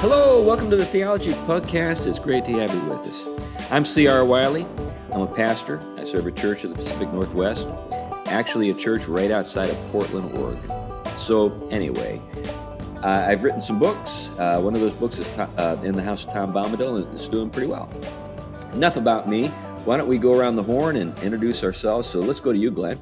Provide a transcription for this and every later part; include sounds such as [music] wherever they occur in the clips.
Hello, welcome to the Theology Podcast. It's great to have you with us. I'm C.R. Wiley. I'm a pastor. I serve a church in the Pacific Northwest, actually, a church right outside of Portland, Oregon. So, anyway, uh, I've written some books. Uh, one of those books is uh, In the House of Tom Bombadil, and it's doing pretty well. Enough about me. Why don't we go around the horn and introduce ourselves? So, let's go to you, Glenn.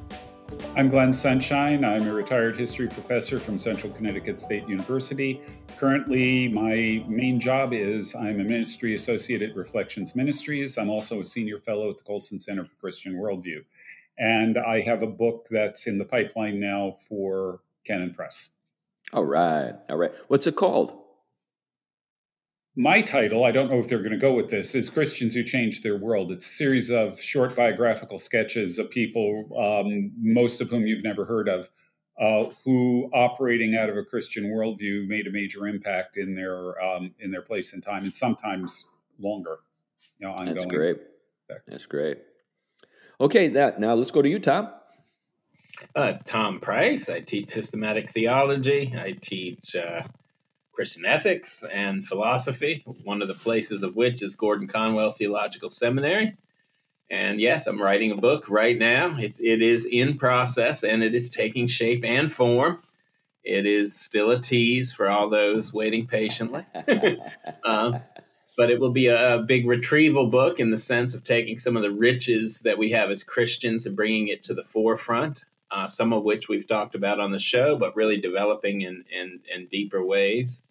I'm Glenn Sunshine. I'm a retired history professor from Central Connecticut State University. Currently, my main job is I'm a ministry associate at Reflections Ministries. I'm also a senior fellow at the Colson Center for Christian Worldview. And I have a book that's in the pipeline now for Canon Press. All right. All right. What's it called? My title, I don't know if they're going to go with this, is Christians Who Changed Their World. It's a series of short biographical sketches of people, um, most of whom you've never heard of, uh, who, operating out of a Christian worldview, made a major impact in their um, in their place and time, and sometimes longer. You know, ongoing That's great. Effects. That's great. Okay, that now let's go to you, Tom. Uh, Tom Price. I teach systematic theology. I teach. Uh, Christian ethics and philosophy, one of the places of which is Gordon Conwell Theological Seminary. And yes, I'm writing a book right now. It's it is in process and it is taking shape and form. It is still a tease for all those waiting patiently. uh, [laughs] but it will be a, a, big retrieval book in the sense of taking some of the riches that we have as Christians and bringing it to the forefront uh, some of which we've talked about on the show, but really developing in, in, in deeper ways,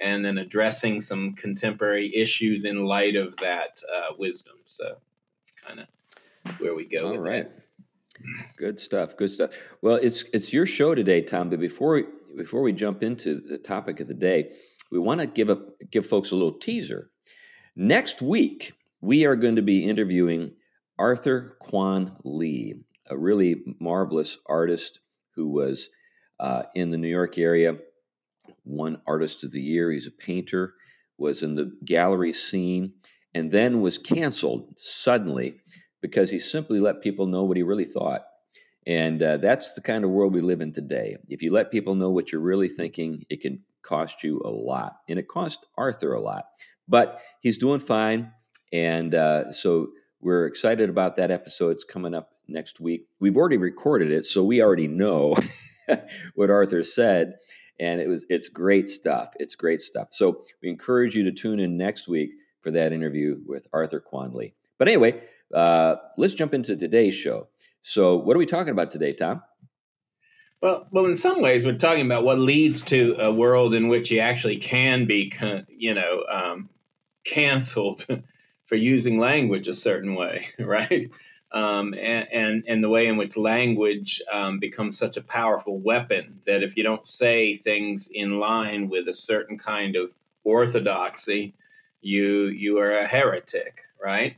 and then addressing some contemporary issues in light of that uh, wisdom. So it's kind of where we go. All right. That. Good stuff. Good stuff. Well, it's it's your show today, Tom. But before we, before we jump into the topic of the day, we want to give a give folks a little teaser. Next week, we are going to be interviewing Arthur Kwan Lee a really marvelous artist who was uh, in the New York area, won Artist of the Year. He's a painter, was in the gallery scene, and then was canceled suddenly because he simply let people know what he really thought. And uh, that's the kind of world we live in today. If you let people know what you're really thinking, it can cost you a lot. And it cost Arthur a lot. But he's doing fine. And uh, so we're excited about that episode. It's coming up next week. We've already recorded it, so we already know [laughs] what Arthur said, and it was it's great stuff. It's great stuff. So we encourage you to tune in next week for that interview with Arthur Quan Lee. But anyway, uh, let's jump into today's show. So, what are we talking about today, Tom? Well, well, in some ways, we're talking about what leads to a world in which you actually can be, you know, um, canceled [laughs] for using language a certain way, [laughs] right? Um, and, and, and the way in which language um, becomes such a powerful weapon that if you don't say things in line with a certain kind of orthodoxy, you you are a heretic, right?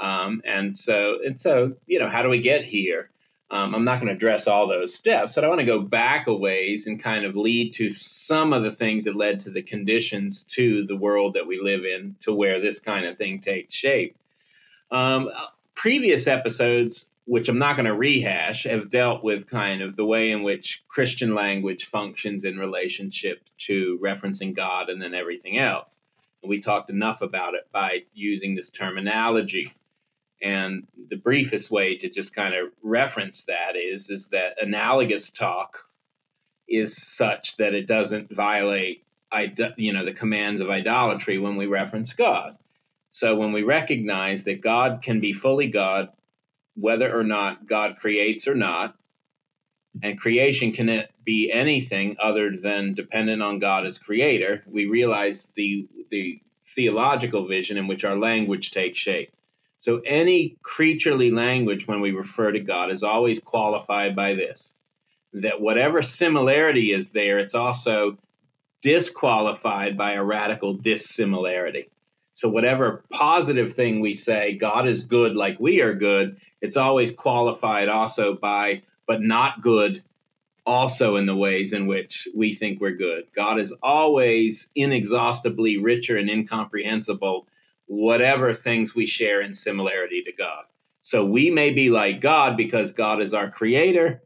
Um, and so and so you know how do we get here? Um, I'm not going to address all those steps, but I want to go back a ways and kind of lead to some of the things that led to the conditions to the world that we live in to where this kind of thing takes shape. Um, previous episodes, which I'm not going to rehash, have dealt with kind of the way in which Christian language functions in relationship to referencing God and then everything else. And we talked enough about it by using this terminology and the briefest way to just kind of reference that is is that analogous talk is such that it doesn't violate you know the commands of idolatry when we reference God. So when we recognize that God can be fully God whether or not God creates or not, and creation can be anything other than dependent on God as creator, we realize the the theological vision in which our language takes shape. So any creaturely language when we refer to God is always qualified by this that whatever similarity is there, it's also disqualified by a radical dissimilarity. So, whatever positive thing we say, God is good like we are good, it's always qualified also by, but not good also in the ways in which we think we're good. God is always inexhaustibly richer and incomprehensible whatever things we share in similarity to God. So we may be like God because God is our creator,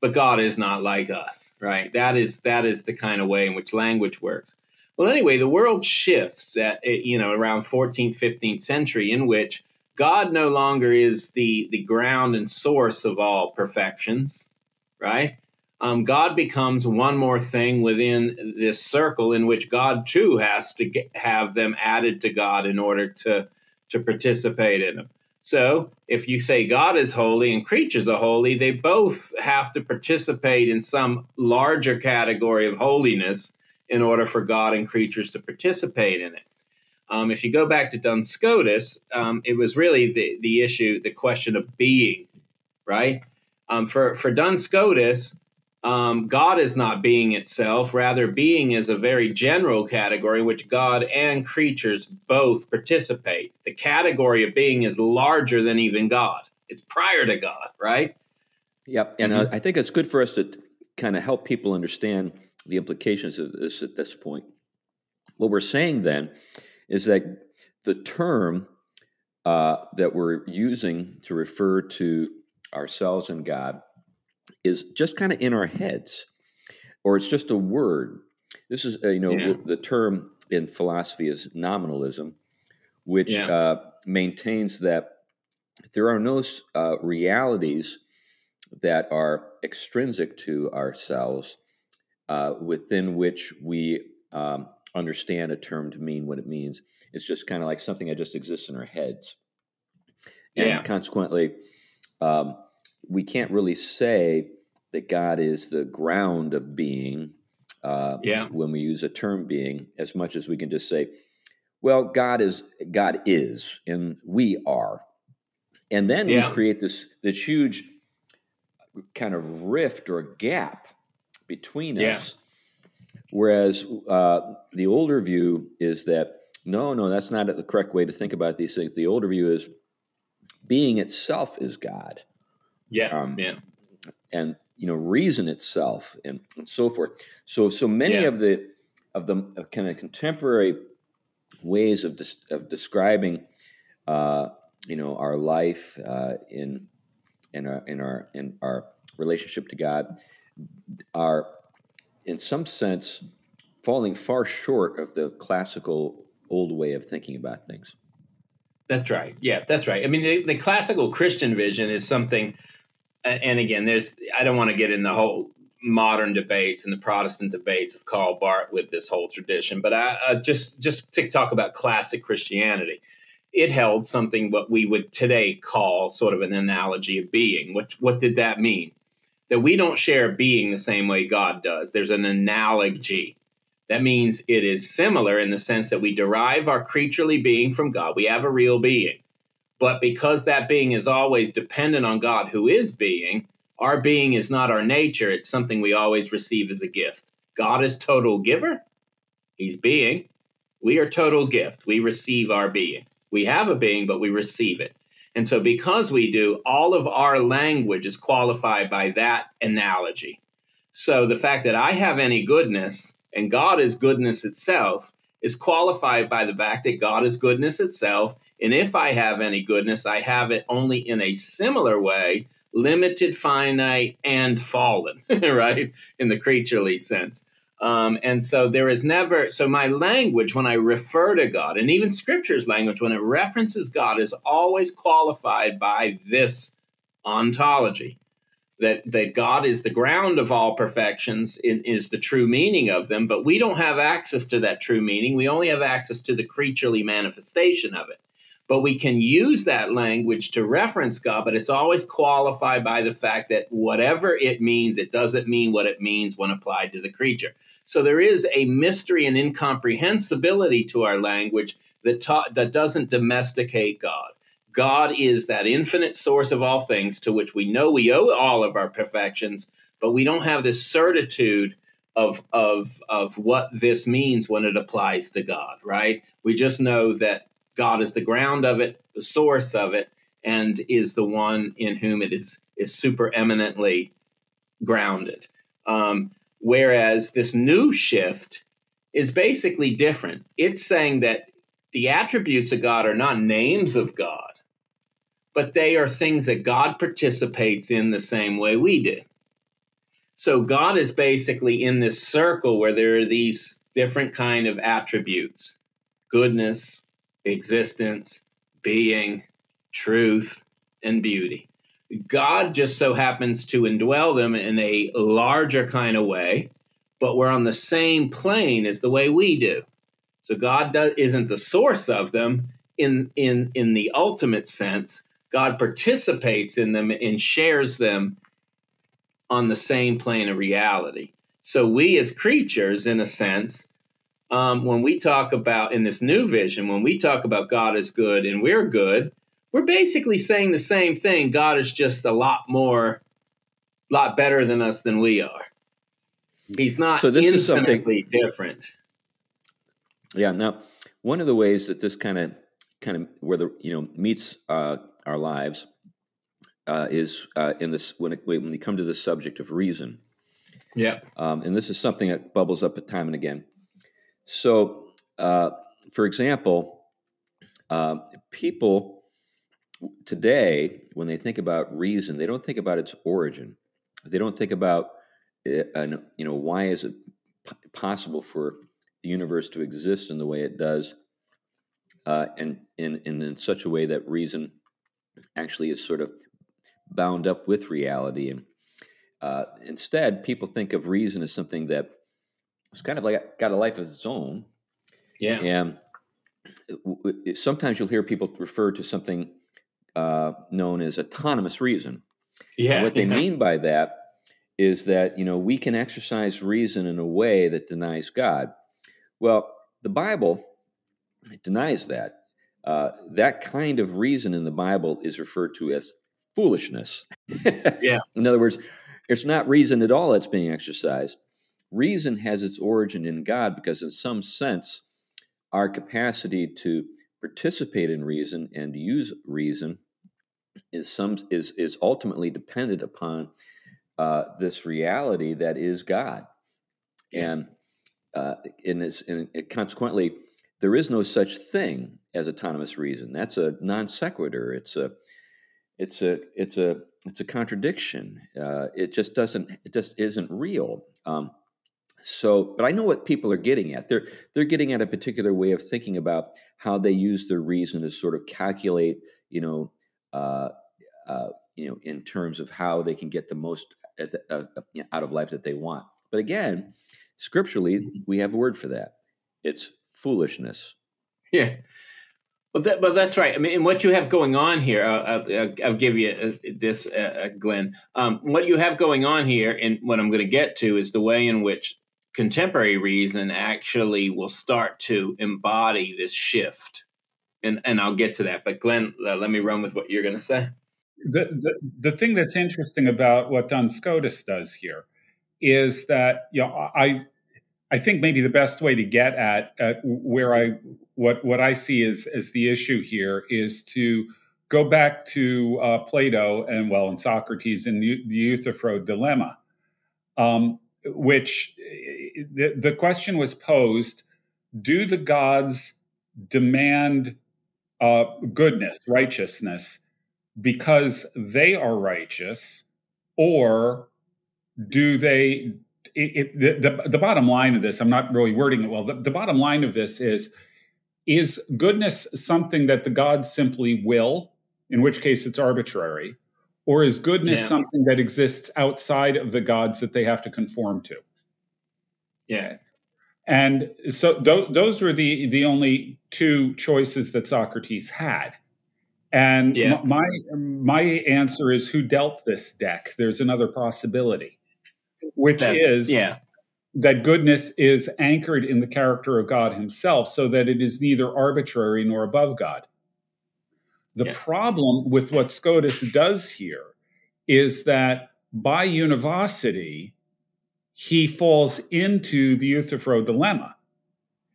but God is not like us, right? That is that is the kind of way in which language works. Well, anyway, the world shifts at eh, you know around 14th, 15th century, in which God no longer is the the ground and source of all perfections, right? Um, God becomes one more thing within this circle in which God too has to get, have them added to God in order to to participate in them. So, if you say God is holy and creatures are holy, they both have to participate in some larger category of holiness in order for God and creatures to participate in it. Um, if you go back to Duns Scotus, um, it was really the, the issue, the question of being, right? Um, for, for Duns Scotus, um, God is not being itself. Rather, being is a very general category in which God and creatures both participate. The category of being is larger than even God, it's prior to God, right? Yep. And mm-hmm. uh, I think it's good for us to kind of help people understand the implications of this at this point. What we're saying then is that the term uh, that we're using to refer to ourselves and God is just kind of in our heads, or it's just a word. This is, uh, you know, yeah. the term in philosophy is nominalism, which yeah. uh, maintains that there are no uh, realities that are extrinsic to ourselves uh, within which we um, understand a term to mean what it means. It's just kind of like something that just exists in our heads. And yeah. consequently, um, we can't really say that God is the ground of being uh, yeah. when we use a term being as much as we can just say, well, God is God is, and we are. And then yeah. we create this this huge kind of rift or gap between yeah. us. Whereas uh, the older view is that no, no, that's not the correct way to think about these things. The older view is being itself is God. Yeah, um, yeah, and you know reason itself and, so forth. So so many yeah. of the of the kind of contemporary ways of of describing uh, you know our life uh, in in our in our in our relationship to God are, in some sense, falling far short of the classical old way of thinking about things. That's right. Yeah, that's right. I mean, the, the classical Christian vision is something, and again, there's, I don't want to get in the whole modern debates and the Protestant debates of Karl Barth with this whole tradition, but I, just just to talk about classic Christianity, it held something what we would today call sort of an analogy of being. What what did that mean? that we don't share being the same way God does. There's an analogy. That means it is similar in the sense that we derive our creaturely being from God. We have a real being. But because that being is always dependent on God, who is being, our being is not our nature. It's something we always receive as a gift. God is total giver, He's being. We are total gift. We receive our being. We have a being, but we receive it. And so, because we do, all of our language is qualified by that analogy. So, the fact that I have any goodness and God is goodness itself is qualified by the fact that God is goodness itself. And if I have any goodness, I have it only in a similar way, limited, finite, and fallen, [laughs] right? In the creaturely sense. Um, and so there is never, so my language when I refer to God, and even scripture's language when it references God, is always qualified by this ontology that, that God is the ground of all perfections, in, is the true meaning of them, but we don't have access to that true meaning. We only have access to the creaturely manifestation of it but we can use that language to reference God, but it's always qualified by the fact that whatever it means, it doesn't mean what it means when applied to the creature. So there is a mystery and incomprehensibility to our language that, ta- that doesn't domesticate God. God is that infinite source of all things to which we know we owe all of our perfections, but we don't have this certitude of of of what this means when it applies to God, right? We just know that God is the ground of it, the source of it, and is the one in whom it is is super eminently grounded. Um, whereas this new shift is basically different. It's saying that the attributes of God are not names of God, but they are things that God participates in the same way we do. So God is basically in this circle where there are these different kind of attributes: goodness, existence, being, truth, and beauty. God just so happens to indwell them in a larger kind of way, but we're on the same plane as the way we do. So God isn't the source of them in in in the ultimate sense. God participates in them and shares them on the same plane of reality. So we as creatures, in a sense, um, when we talk about in this new vision, when we talk about God is good and we're good, we're basically saying the same thing. God is just a lot more, a lot better than us than we are. He's not so this is something different. Yeah. Now, one of the ways that this kind of kind of where the you know meets uh, our lives uh, is uh, in this when it, when we come to the subject of reason. Yeah. Um, and this is something that bubbles up at time and again. So, uh, for example, uh, people today, when they think about reason, they don't think about its origin. They don't think about, it, uh, you know, why is it p- possible for the universe to exist in the way it does, uh, and in, in in such a way that reason actually is sort of bound up with reality. And uh, instead, people think of reason as something that it's kind of like got a life of its own. Yeah. And sometimes you'll hear people refer to something uh, known as autonomous reason. Yeah. And what they [laughs] mean by that is that you know we can exercise reason in a way that denies God. Well, the Bible denies that. Uh, that kind of reason in the Bible is referred to as foolishness. [laughs] yeah. In other words, it's not reason at all that's being exercised. Reason has its origin in God because, in some sense, our capacity to participate in reason and use reason is some is is ultimately dependent upon uh, this reality that is God, and uh, in this, and consequently, there is no such thing as autonomous reason. That's a non sequitur. It's a it's a it's a it's a contradiction. Uh, it just doesn't it just isn't real. Um, so, but I know what people are getting at. They're they're getting at a particular way of thinking about how they use their reason to sort of calculate, you know, uh, uh, you know, in terms of how they can get the most the, uh, uh out of life that they want. But again, scripturally, mm-hmm. we have a word for that. It's foolishness. Yeah. Well, that, but that's right. I mean, and what you have going on here, I'll, I'll, I'll give you uh, this, uh, Glenn. Um, what you have going on here, and what I'm going to get to, is the way in which contemporary reason actually will start to embody this shift. And and I'll get to that. But Glenn, uh, let me run with what you're going to say. The, the the thing that's interesting about what Duns Scotus does here is that you know I I think maybe the best way to get at, at where I what what I see as as the issue here is to go back to uh, Plato and well, and Socrates and the Euthyphro dilemma, um, which the, the question was posed: Do the gods demand uh, goodness, righteousness, because they are righteous, or do they it, it, the, the, the bottom line of this, I'm not really wording it well. The, the bottom line of this is is goodness something that the gods simply will, in which case it's arbitrary, or is goodness yeah. something that exists outside of the gods that they have to conform to? Yeah. And so th- those were the the only two choices that Socrates had. And yeah. my my answer is who dealt this deck? There's another possibility which That's, is yeah. that goodness is anchored in the character of God himself, so that it is neither arbitrary nor above God. The yeah. problem with what Scotus does here is that by univocity, he falls into the Euthyphro dilemma.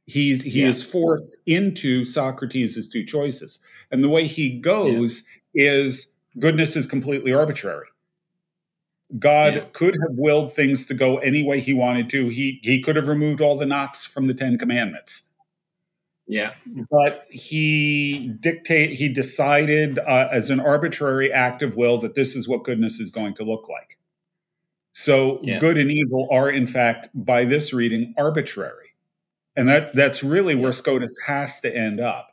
He's, he yeah. is forced into Socrates' two choices. And the way he goes yeah. is goodness is completely arbitrary. God yeah. could have willed things to go any way he wanted to. He he could have removed all the knots from the Ten Commandments. Yeah, but he dictate he decided uh, as an arbitrary act of will that this is what goodness is going to look like. So yeah. good and evil are, in fact, by this reading, arbitrary. And that, that's really where Scotus has to end up.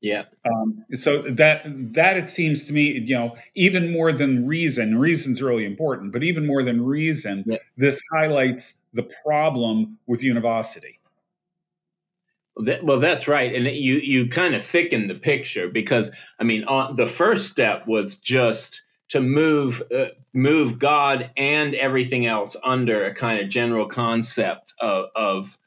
Yeah. Um, so that that it seems to me, you know, even more than reason, reason's really important, but even more than reason, yeah. this highlights the problem with univocity. That, well, that's right, and you you kind of thicken the picture because I mean, on, the first step was just to move uh, move God and everything else under a kind of general concept of of,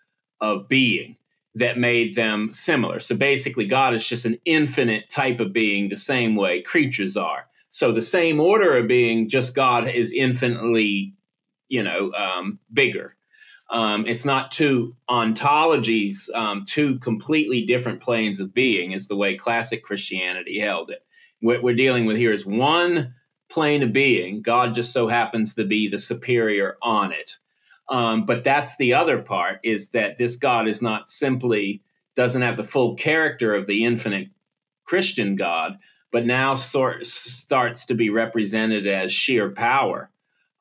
of being that made them similar. So basically, God is just an infinite type of being, the same way creatures are. So the same order of being, just God is infinitely, you know, um, bigger. Um, it's not two ontologies, um, two completely different planes of being, is the way classic Christianity held it. What we're dealing with here is one plane of being. God just so happens to be the superior on it. Um, but that's the other part is that this God is not simply doesn't have the full character of the infinite Christian God, but now sort starts to be represented as sheer power,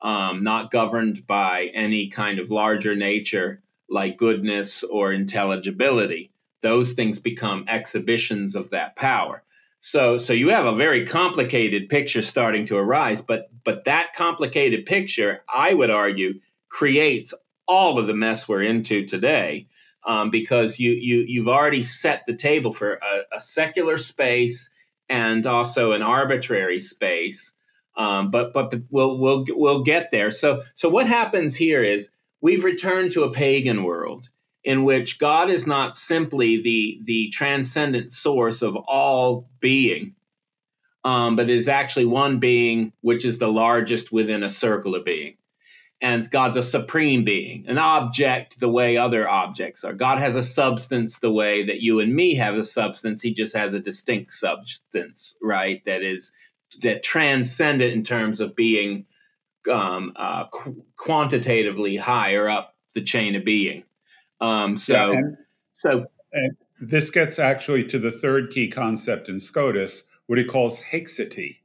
um, not governed by any kind of larger nature like goodness or intelligibility. Those things become exhibitions of that power. So, so you have a very complicated picture starting to arise, but but that complicated picture, I would argue, creates all of the mess we're into today um, because you you you've already set the table for a, a secular space and also an arbitrary space. Um, but but we'll we'll we'll get there. So so what happens here is we've returned to a pagan world in which God is not simply the the transcendent source of all being, um, but is actually one being which is the largest within a circle of being and God's a supreme being, an object the way other objects are. God has a substance the way that you and me have a substance. He just has a distinct substance, right? That is that transcend it in terms of being um, uh, qu- quantitatively higher up the chain of being. Um, so, yeah, and, so and this gets actually to the third key concept in Scotus, what he calls haecceity,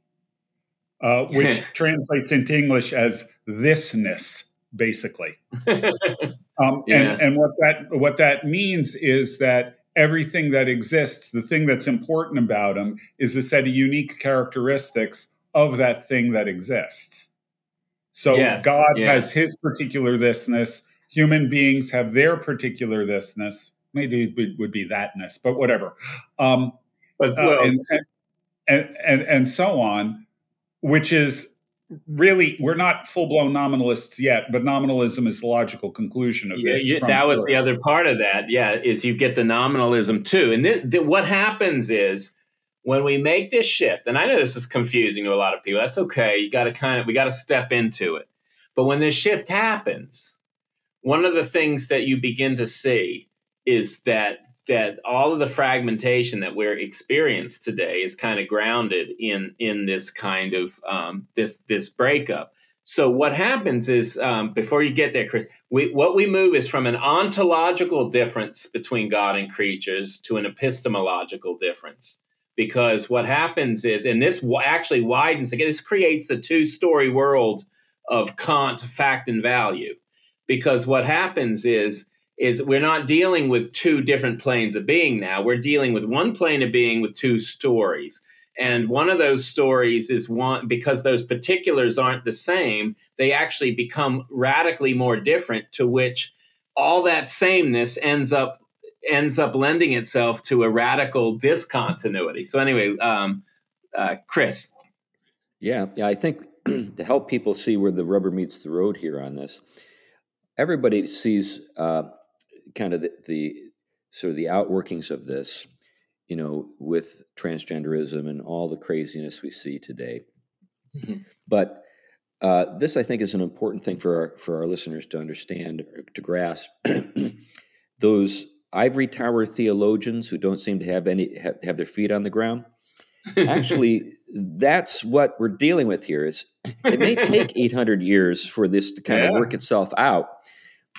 uh, which [laughs] translates into English as thisness, basically. [laughs] um, yeah. and, and what that what that means is that everything that exists, the thing that's important about them, is a set of unique characteristics of that thing that exists. So yes, God has his particular thisness. Human beings have their particular thisness. Maybe it would be thatness, but whatever. Um, but, uh, well, uh, and, and, and, and so on which is really we're not full blown nominalists yet, but nominalism is the logical conclusion of this. Yeah, that was the other part of that. Yeah, is you get the nominalism too, and th- th- what happens is when we make this shift, and I know this is confusing to a lot of people. That's okay. You got to kind of we got to step into it. But when this shift happens, one of the things that you begin to see is that that all of the fragmentation that we're experiencing today is kind of grounded in in this kind of um, this this breakup. So what happens is um, before you get there, Chris, we, what we move is from an ontological difference between God and creatures to an epistemological difference. Because what happens is, and this actually widens again, this creates the two-story world of Kant fact and value. Because what happens is is we're not dealing with two different planes of being now. We're dealing with one plane of being with two stories. And one of those stories is one because those particulars aren't the same, they actually become radically more different, to which all that sameness ends up ends up lending itself to a radical discontinuity. So anyway, um, uh, Chris. Yeah, yeah, I think [clears throat] to help people see where the rubber meets the road here on this, everybody sees uh, kind of the, the sort of the outworkings of this, you know, with transgenderism and all the craziness we see today. Mm-hmm. But uh, this, I think, is an important thing for our for our listeners to understand, to grasp. [clears throat] Those ivory tower theologians who don't seem to have any have, have their feet on the ground. [laughs] Actually, that's what we're dealing with here. Is it may take 800 years for this to kind yeah. of work itself out,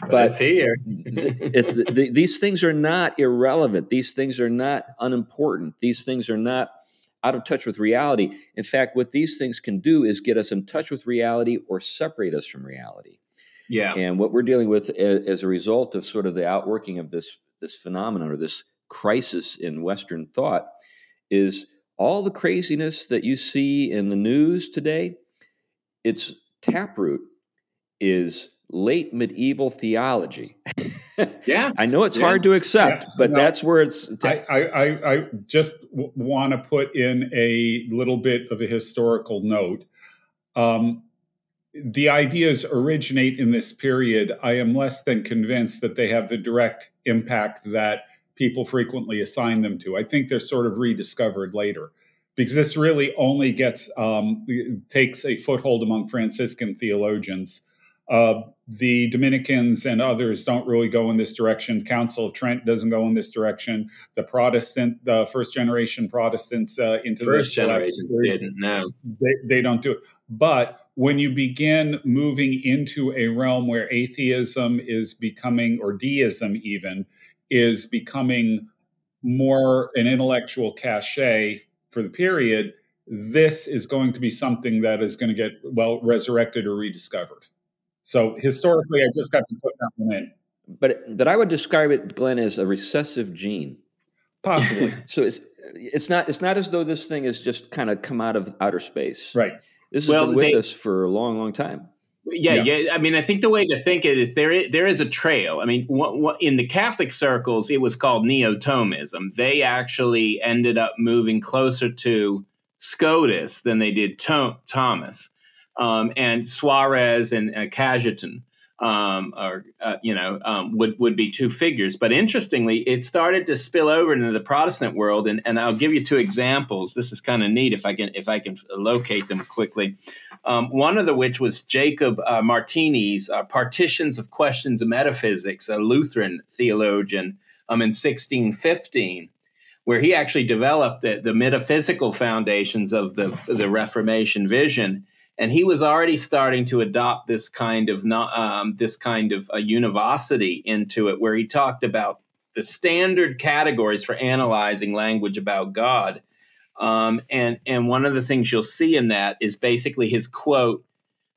but it's here. [laughs] it's the, these things are not irrelevant. These things are not unimportant. These things are not out of touch with reality. In fact, what these things can do is get us in touch with reality or separate us from reality. Yeah. And what we're dealing with as a result of sort of the outworking of this this phenomenon or this crisis in Western thought is all the craziness that you see in the news today. Its taproot is late medieval theology. [laughs] yeah, I know it's yeah. hard to accept, yeah. but no, that's where it's. I, I, I just w- want to put in a little bit of a historical note. Um, the ideas originate in this period. I am less than convinced that they have the direct impact that people frequently assign them to. I think they're sort of rediscovered later because this really only gets um, takes a foothold among Franciscan theologians uh, the Dominicans and others don't really go in this direction. Council of Trent doesn't go in this direction. The Protestant, the first generation Protestants uh, into first the generation didn't. No, they, they don't do it. But when you begin moving into a realm where atheism is becoming, or deism even, is becoming more an intellectual cachet for the period, this is going to be something that is going to get well resurrected or rediscovered. So historically, I just got to put that one in. But but I would describe it, Glenn, as a recessive gene. Possibly. [laughs] so it's it's not it's not as though this thing has just kind of come out of outer space. Right. This has well, been with they, us for a long, long time. Yeah, yeah, yeah, I mean, I think the way to think it is there. Is, there is a trail. I mean, what, what, in the Catholic circles, it was called Neo-Thomism. They actually ended up moving closer to Scotus than they did to- Thomas um, and Suarez and uh, Cajetan, um, or uh, you know, um, would would be two figures. But interestingly, it started to spill over into the Protestant world, and, and I'll give you two examples. This is kind of neat if I can if I can locate them quickly. Um, one of the which was Jacob uh, Martini's uh, Partitions of Questions of Metaphysics, a Lutheran theologian, um, in 1615 where he actually developed the, the, metaphysical foundations of the, the Reformation vision and he was already starting to adopt this kind of um, this kind of a univocity into it, where he talked about the standard categories for analyzing language about God. Um, and and one of the things you'll see in that is basically his quote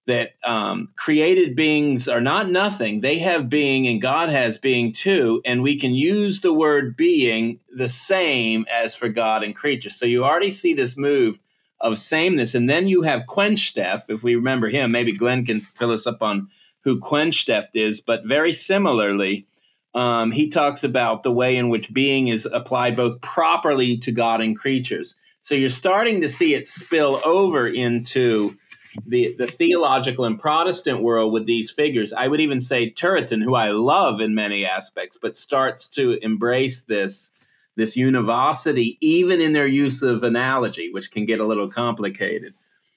that um, created beings are not nothing; they have being, and God has being too. And we can use the word being the same as for God and creatures. So you already see this move of sameness. And then you have Quenstedt, if we remember him, maybe Glenn can fill us up on who Quenstedt is, but very similarly, um, he talks about the way in which being is applied both properly to God and creatures. So you're starting to see it spill over into the, the theological and Protestant world with these figures. I would even say Turretin, who I love in many aspects, but starts to embrace this this univocity, even in their use of analogy, which can get a little complicated.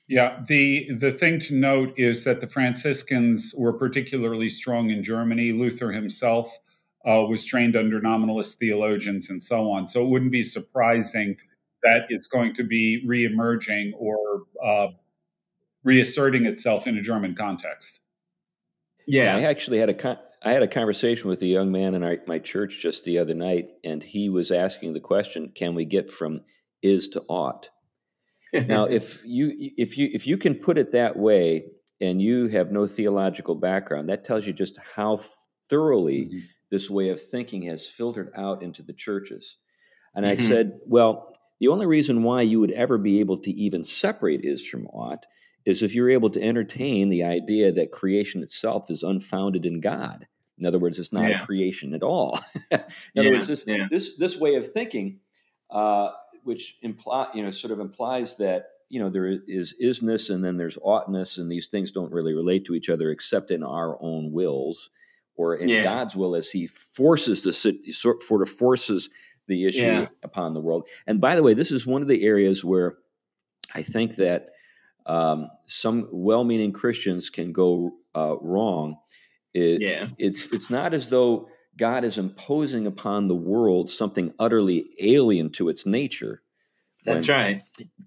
Yeah, the the thing to note is that the Franciscans were particularly strong in Germany. Luther himself uh, was trained under nominalist theologians and so on. So it wouldn't be surprising that it's going to be reemerging or uh, reasserting itself in a German context. Yeah, I actually had a con- I had a conversation with a young man in our, my church just the other night, and he was asking the question, "Can we get from is to ought?" now, if [laughs] you if you if you can put it that way, and you have no theological background, that tells you just how thoroughly mm-hmm. this way of thinking has filtered out into the churches. And mm-hmm. I said, well, the only reason why you would ever be able to even separate is from ought is if you're able to entertain the idea that creation itself is unfounded in God. In other words, it's not yeah. a creation at all. [laughs] in yeah, other words, this, yeah. this this way of thinking, uh, which imply you know sort of implies that you know there is isness and then there's oughtness, and these things don't really relate to each other except in our own wills or in God's will as He forces the sort of forces the issue upon the world. And by the way, this is one of the areas where I think that um, some well-meaning Christians can go uh, wrong. It, yeah, it's it's not as though God is imposing upon the world something utterly alien to its nature. That's right.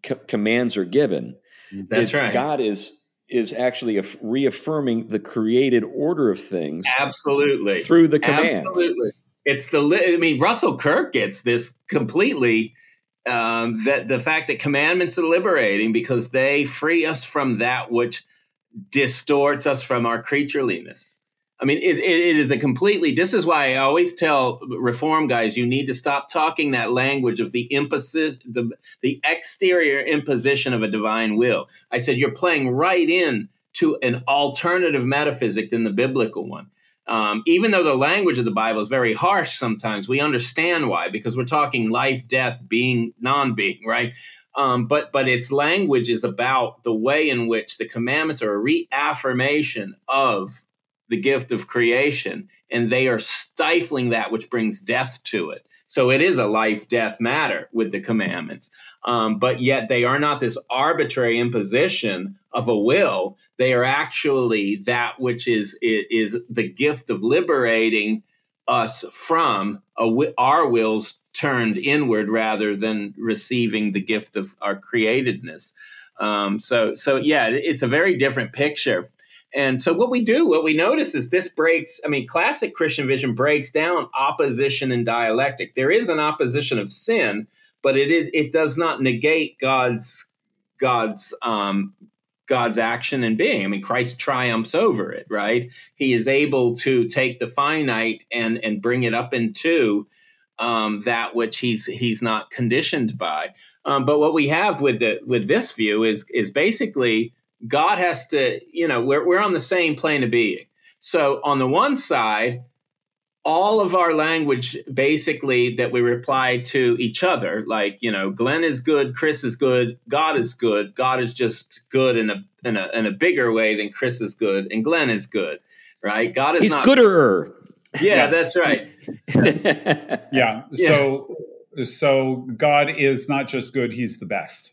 C- commands are given. That's it's, right. God is is actually reaffirming the created order of things. Absolutely. Through the commands. Absolutely. It's the. I mean, Russell Kirk gets this completely um, that the fact that commandments are liberating because they free us from that which distorts us from our creatureliness. I mean, it, it, it is a completely. This is why I always tell reform guys, you need to stop talking that language of the emphasis, the the exterior imposition of a divine will. I said you're playing right in to an alternative metaphysic than the biblical one. Um, even though the language of the Bible is very harsh sometimes, we understand why because we're talking life, death, being, non-being, [laughs] right? Um, but but its language is about the way in which the commandments are a reaffirmation of the gift of creation, and they are stifling that which brings death to it. So it is a life death matter with the commandments. Um, but yet they are not this arbitrary imposition of a will. They are actually that which is, is, the gift of liberating us from a, our wills turned inward rather than receiving the gift of our createdness. Um, so, so yeah, it's a very different picture. And so what we do, what we notice is this breaks, I mean, classic Christian vision breaks down opposition and dialectic. There is an opposition of sin, but it is, it does not negate God's God's um, God's action and being. I mean, Christ triumphs over it, right? He is able to take the finite and and bring it up into um, that which he's he's not conditioned by. Um, but what we have with the with this view is is basically God has to, you know, we're, we're on the same plane of being. So on the one side, all of our language basically that we reply to each other, like, you know, Glenn is good, Chris is good, God is good. God is just good in a in a in a bigger way than Chris is good and Glenn is good. Right? God is He's not gooder. Yeah, yeah. that's right. [laughs] yeah. So so God is not just good, he's the best.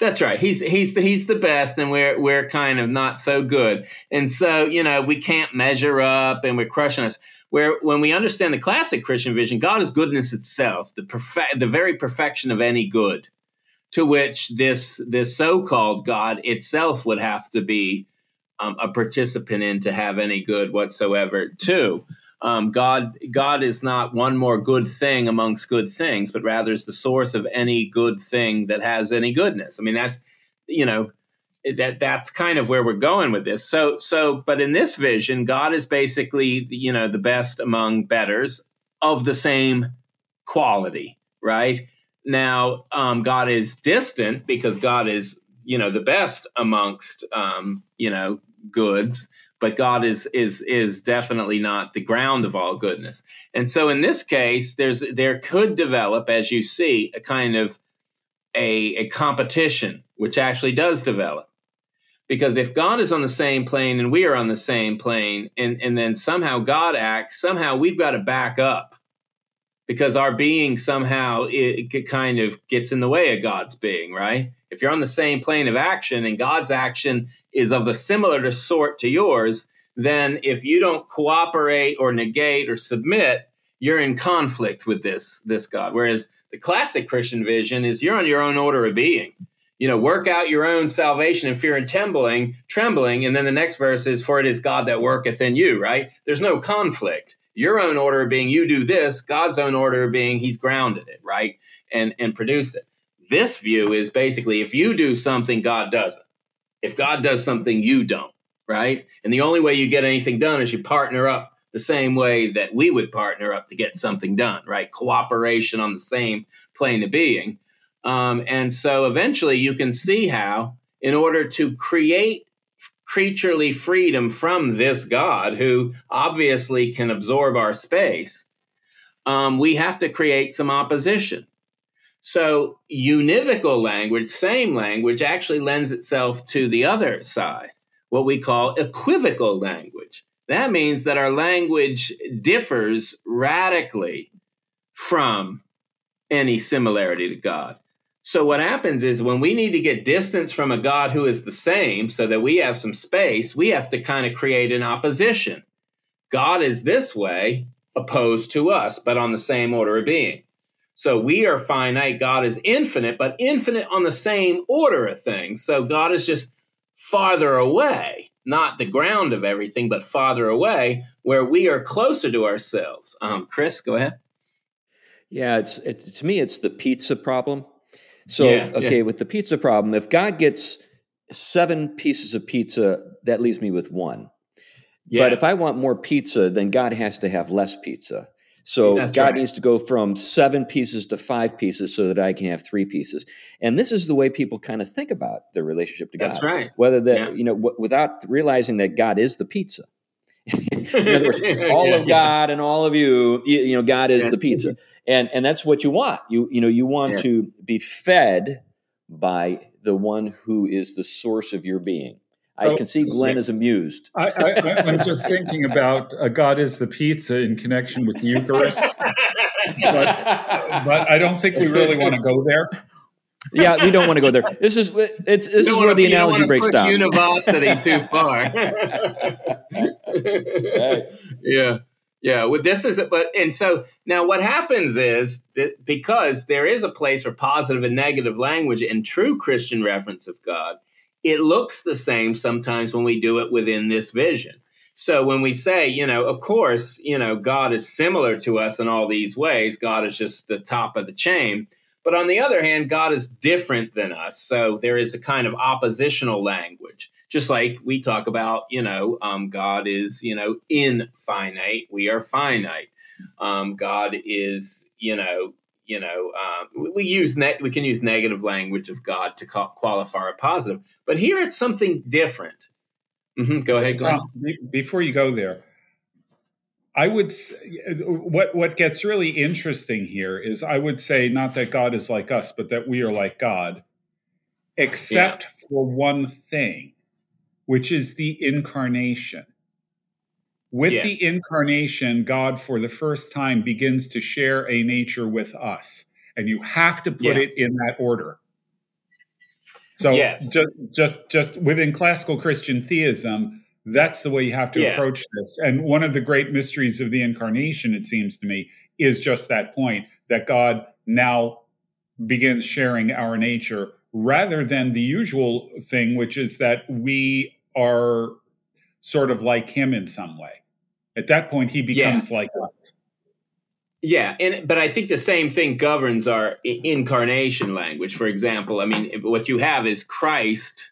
That's right. He's he's the, he's the best, and we're we're kind of not so good, and so you know we can't measure up, and we're crushing us. Where when we understand the classic Christian vision, God is goodness itself, the perfect, the very perfection of any good, to which this this so-called God itself would have to be um, a participant in to have any good whatsoever, too. Um, God, God is not one more good thing amongst good things, but rather is the source of any good thing that has any goodness. I mean, that's you know that that's kind of where we're going with this. So, so, but in this vision, God is basically you know the best among betters of the same quality, right? Now, um, God is distant because God is you know the best amongst um, you know goods but God is is is definitely not the ground of all goodness. And so in this case, there's there could develop, as you see, a kind of a, a competition, which actually does develop. Because if God is on the same plane and we are on the same plane, and, and then somehow God acts, somehow we've got to back up because our being somehow it, it kind of gets in the way of God's being, right? If you're on the same plane of action and God's action is of the similar sort to yours, then if you don't cooperate or negate or submit, you're in conflict with this this God. Whereas the classic Christian vision is you're on your own order of being. You know, work out your own salvation in fear and trembling, trembling, and then the next verse is for it is God that worketh in you, right? There's no conflict. Your own order of being you do this, God's own order of being he's grounded it, right? And and produced it. This view is basically if you do something, God doesn't. If God does something, you don't, right? And the only way you get anything done is you partner up the same way that we would partner up to get something done, right? Cooperation on the same plane of being. Um, and so eventually you can see how, in order to create creaturely freedom from this God who obviously can absorb our space, um, we have to create some opposition. So univocal language, same language, actually lends itself to the other side, what we call equivocal language. That means that our language differs radically from any similarity to God. So what happens is when we need to get distance from a God who is the same so that we have some space, we have to kind of create an opposition. God is this way opposed to us, but on the same order of being. So we are finite, God is infinite, but infinite on the same order of things. So God is just farther away, not the ground of everything, but farther away, where we are closer to ourselves. Um, Chris, go ahead. Yeah, it's it, to me, it's the pizza problem. So, Yeah, okay, yeah. with the pizza problem, if God gets seven pieces of pizza, that leaves me with one. Yeah. But if I want more pizza, then God has to have less pizza. So That's God right. needs to go from seven pieces to five pieces so that I can have three pieces. And this is the way people kind of think about their relationship to God. That's right. Whether that, Yeah. you know, w- without realizing that God is the pizza. [laughs] In other words, all Yeah, of God and all of you, you, you know, God is Yeah. the pizza. And and that's what you want. You you know, you want Yeah. to be fed by the one who is the source of your being. I Oh, can see Glenn is amused. I, I, I'm just thinking about uh, God is the pizza in connection with the Eucharist, but I don't think we really want to go there. yeah, we don't want to go there. This is it's this is where wanna- the analogy breaks down. University too [laughs] far. Right. Yeah, yeah. Well, this is but and so now what happens is that because there is a place for positive and negative language and true Christian reference of God, it looks the same sometimes when we do it within this vision. So when we say, you know, of course, you know, God is similar to us in all these ways. God is just the top of the chain. But on the other hand, God is different than us. So there is a kind of oppositional language. Just like we talk about, you know, um, God is, you know, infinite. We are finite. Um, God is, you know, you know, um, we- use ne- we can use negative language of God to ca- qualify a positive. But here it's something different. Mhm, Go ahead, Glenn. Tom, before you go there, I would s- what what gets really interesting here is I would say not that God is like us, but that we are like God, except for one thing, which is the incarnation. With Yeah. the incarnation, God for the first time begins to share a nature with us, and you have to put Yeah. it in that order. So Yes. just just just within classical Christian theism, that's the way you have to Yeah. approach this. And one of the great mysteries of the incarnation, it seems to me, is just that point that God now begins sharing our nature rather than the usual thing, which is that we are sort of like him in some way. At that point, he becomes like us. Yeah, and but I think the same thing governs our incarnation language. For example, I mean, what you have is Christ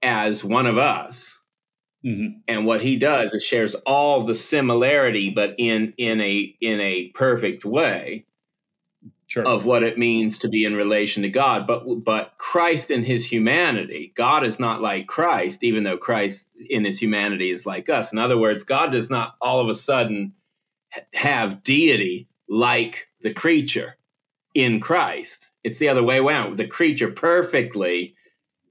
as one of us, Mhm. and what he does is shares all the similarity, but in in a in a perfect way Sure. of what it means to be in relation to God. But but Christ in his humanity, God is not like Christ, even though Christ in his humanity is like us. In other words, God does not all of a sudden have deity like the creature in Christ. It's the other way around. The creature perfectly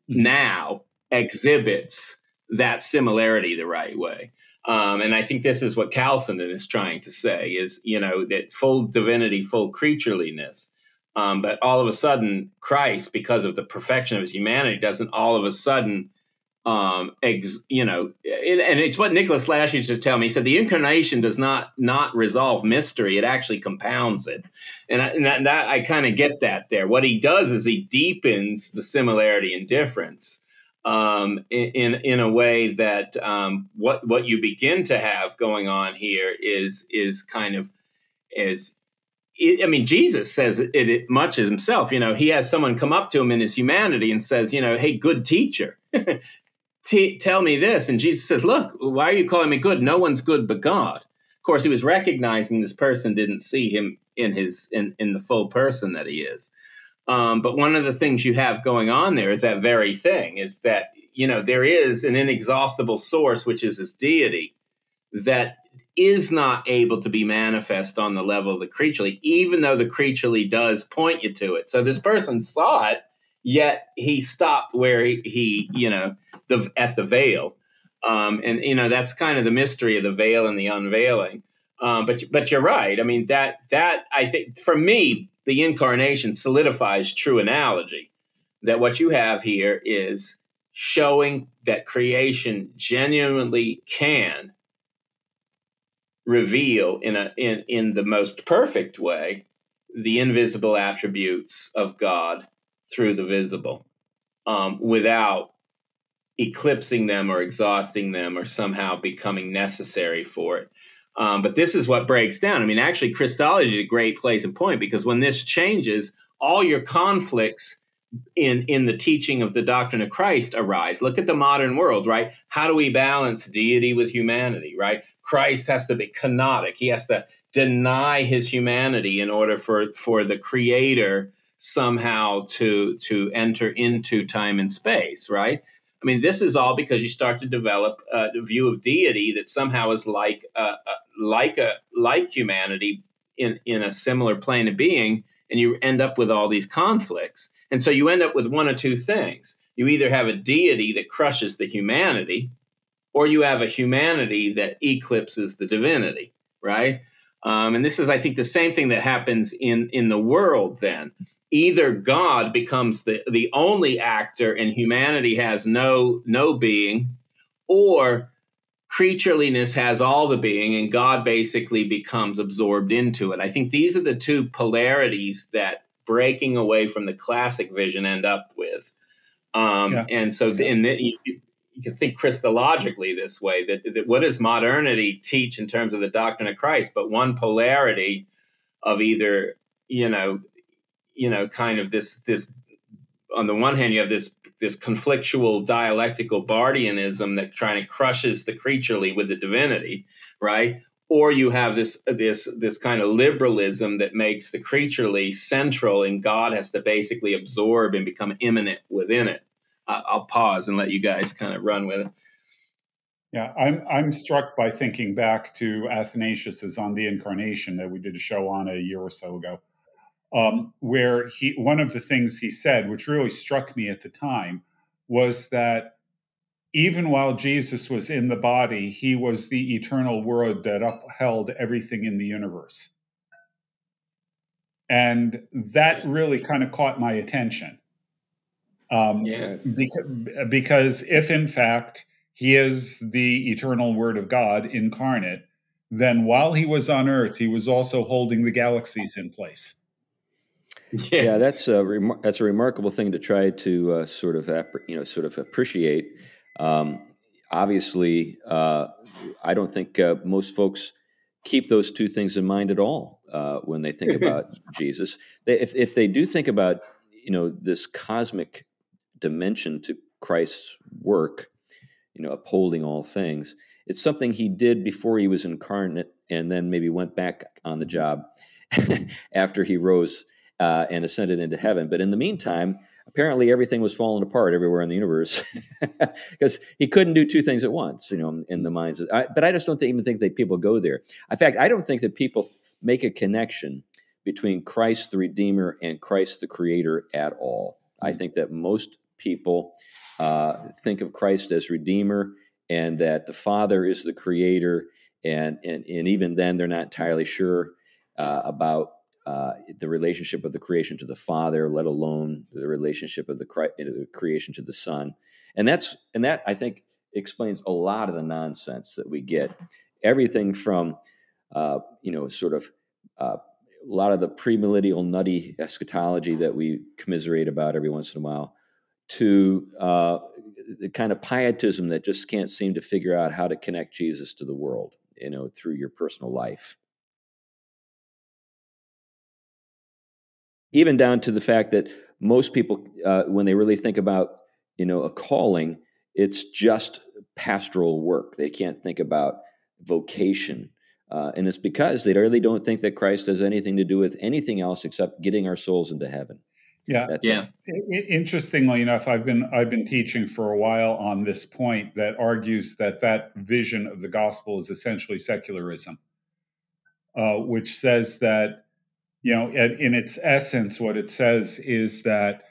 hmm. now exhibits that similarity the right way. Um, and I think this is what Chalcedon is trying to say is, you know, that full divinity, full creatureliness. Um, but all of a sudden, Christ, because of the perfection of his humanity, doesn't all of a sudden, um, ex, you know, it, and it's what Nicholas Lash used to tell me. He said the incarnation does not not resolve mystery; it actually compounds it. And, I, and that, that I kind of get that there. What he does is he deepens the similarity and difference um, in, in a way that um, what what you begin to have going on here is is kind of is. I mean, Jesus says it, it much as himself. You know, he has someone come up to him in his humanity and says, "You know, hey, good teacher, [laughs] T- tell me this." And Jesus says, "Look, why are you calling me good? No one's good but God." Of course, he was recognizing this person didn't see him in his in in the full person that he is. Um, but one of the things you have going on there is that very thing is that, you know, there is an inexhaustible source, which is his deity, that is not able to be manifest on the level of the creaturely, even though the creaturely does point you to it. So this person saw it, yet he stopped where he, he you know, the at the veil. Um, and you know that's kind of the mystery of the veil and the unveiling. Um, but but you're right. I mean that that I think for me the incarnation solidifies true analogy. That what you have here is showing that creation genuinely can reveal in a in in the most perfect way the invisible attributes of God through the visible, um, without eclipsing them or exhausting them or somehow becoming necessary for it. Um, but this is what breaks down. I mean, actually, Christology is a great place and point because when this changes, all your conflicts in in the teaching of the doctrine of Christ arise. Look at the modern world, right? How do we balance deity with humanity, right? Christ has to be kenotic. He has to deny his humanity in order for for the creator somehow to to enter into time and space, right? I mean, this is all because you start to develop uh, a view of deity that somehow is like a, a, like a like humanity in in a similar plane of being, and you end up with all these conflicts. And so you end up with one or two things. You either have a deity that crushes the humanity, or you have a humanity that eclipses the divinity, right? Um, and this is, I think, the same thing that happens in in the world. Then either God becomes the the only actor, and humanity has no no being, or creatureliness has all the being, and God basically becomes absorbed into it. I think these are the two polarities that breaking away from the classic vision end up with. Um, yeah. And so, in the, you, can think Christologically this way that, that what does modernity teach in terms of the doctrine of Christ? But one polarity of either, you know, you know, kind of this this on the one hand, you have this this conflictual dialectical Barthianism that trying to crushes the creaturely with the divinity, right? Or you have this this this kind of liberalism that makes the creaturely central, and God has to basically absorb and become immanent within it. I'll pause and let you guys kind of run with it. Yeah, I'm I'm struck by thinking back to Athanasius's on the incarnation that we did a show on a year or so ago, um, where he one of the things he said, which really struck me at the time, was that even while Jesus was in the body, he was the eternal word that upheld everything in the universe. And that really kind of caught my attention um, yeah. Because, because if in fact he is the eternal word of God incarnate, then while he was on earth, he was also holding the galaxies in place. Yeah, yeah that's a remar- that's a remarkable thing to try to uh, sort of you know sort of appreciate. Um, obviously, uh, I don't think uh, most folks keep those two things in mind at all uh, when they think [laughs] about Jesus. They, if if they do think about you know this cosmic dimension to Christ's work, you know, upholding all things. It's something he did before he was incarnate and then maybe went back on the job [laughs] after he rose uh, and ascended into heaven. But in the meantime, apparently everything was falling apart everywhere in the universe [laughs] because he couldn't do two things at once, you know, in the minds of, I, but I just don't even think that people go there. In fact, I don't think that people make a connection between Christ the Redeemer and Christ the Creator at all. I think that most people uh, think of Christ as Redeemer and that the Father is the Creator, and and, and even then they're not entirely sure uh, about uh, the relationship of the creation to the Father, let alone the relationship of the, cre- the creation to the Son, and that's and that I think explains a lot of the nonsense that we get. Everything from uh, you know sort of uh, a lot of the premillennial nutty eschatology that we commiserate about every once in a while to uh, the kind of pietism that just can't seem to figure out how to connect Jesus to the world, you know, through your personal life. Even down to the fact that most people, uh, when they really think about, you know, a calling, it's just pastoral work. They can't think about vocation. Uh, and it's because they really don't think that Christ has anything to do with anything else except getting our souls into heaven. Yeah, That's yeah. It. Interestingly enough, I've been I've been teaching for a while on this point that argues that that vision of the gospel is essentially secularism, uh, which says that you know, at, in its essence, what it says is that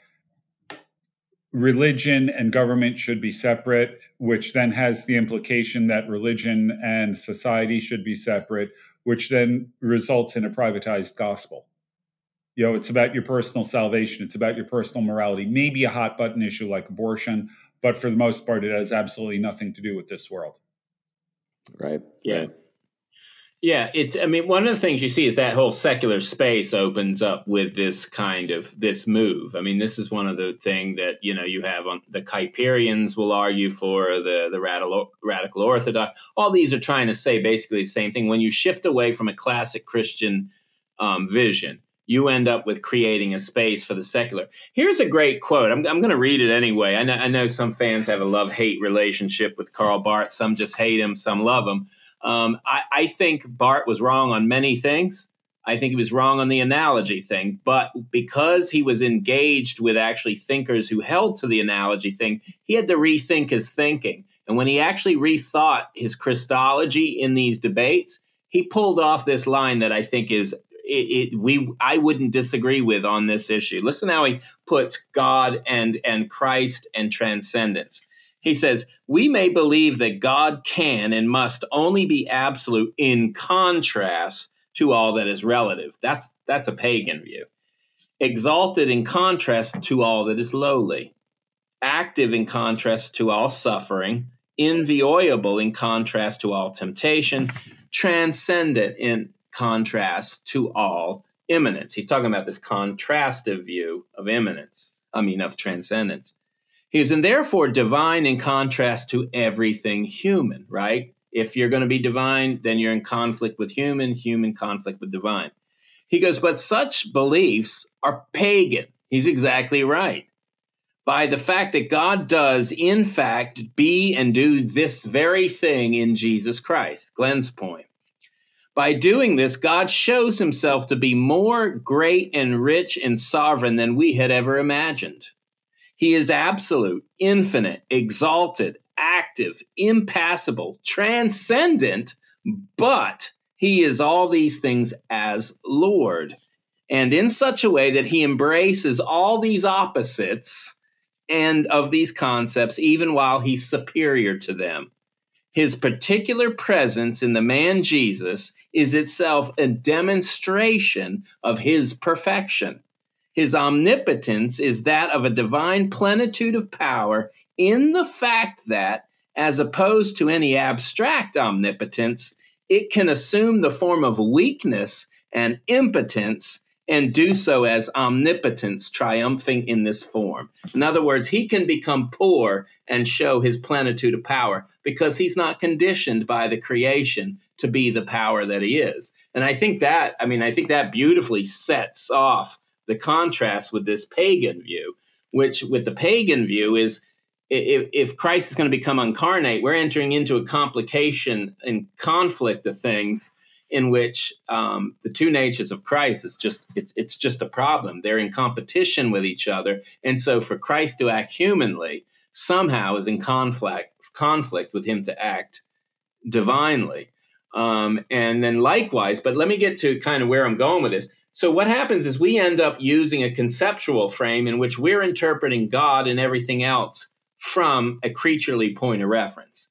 religion and government should be separate, which then has the implication that religion and society should be separate, which then results in a privatized gospel. You know, it's about your personal salvation. It's about your personal morality. Maybe a hot button issue like abortion, but for the most part, it has absolutely nothing to do with this world. Right. Yeah. Right. Yeah, it's. I mean, one of the things you see is that whole secular space opens up with this kind of this move. I mean, this is one of the thing that you know you have on the Kuyperians will argue for the the radical radical orthodox. All these are trying to say basically the same thing. When you shift away from a classic Christian um, vision, you end up with creating a space for the secular. Here's a great quote. I'm, I'm going to read it anyway. I know, I know some fans have a love hate relationship with Karl Barth. Some just hate him. Some love him. Um, I, I think Barth was wrong on many things. I think he was wrong on the analogy thing, but because he was engaged with actually thinkers who held to the analogy thing, he had to rethink his thinking. And when he actually rethought his Christology in these debates, he pulled off this line that I think is it, it, we I wouldn't disagree with on this issue. Listen how he puts God and and Christ and transcendence. He says, We may believe that God can and must only be absolute in contrast to all that is relative. That's, that's a pagan view. Exalted in contrast to all that is lowly. Active in contrast to all suffering. Inviolable in contrast to all temptation. Transcendent in contrast to all immanence. He's talking about this contrastive view of immanence, I mean, of transcendence. He is, and therefore divine in contrast to everything human, right? If you're going to be divine, then you're in conflict with human, human conflict with divine. He goes, but such beliefs are pagan. He's exactly right. By the fact that God does, in fact, be and do this very thing in Jesus Christ. Glenn's point. By doing this, God shows himself to be more great and rich and sovereign than we had ever imagined. He is absolute, infinite, exalted, active, impassible, transcendent, but he is all these things as Lord. And in such a way that he embraces all these opposites and of these concepts, even while he's superior to them. His particular presence in the man Jesus is itself a demonstration of his perfection. His omnipotence is that of a divine plenitude of power in the fact that, as opposed to any abstract omnipotence, it can assume the form of weakness and impotence and do so as omnipotence triumphing in this form. In other words, he can become poor and show his plenitude of power because he's not conditioned by the creation to be the power that he is. And I think that, I mean, I think that beautifully sets off the contrast with this pagan view, which with the pagan view is if, if Christ is going to become incarnate, we're entering into a complication and conflict of things in which um, the two natures of Christ is just it's, it's just a problem. They're in competition with each other, and so for Christ to act humanly somehow is in conflict conflict with him to act divinely. Um, and then likewise, but let me get to kind of where I'm going with this. So what happens is we end up using a conceptual frame in which we're interpreting God and everything else from a creaturely point of reference.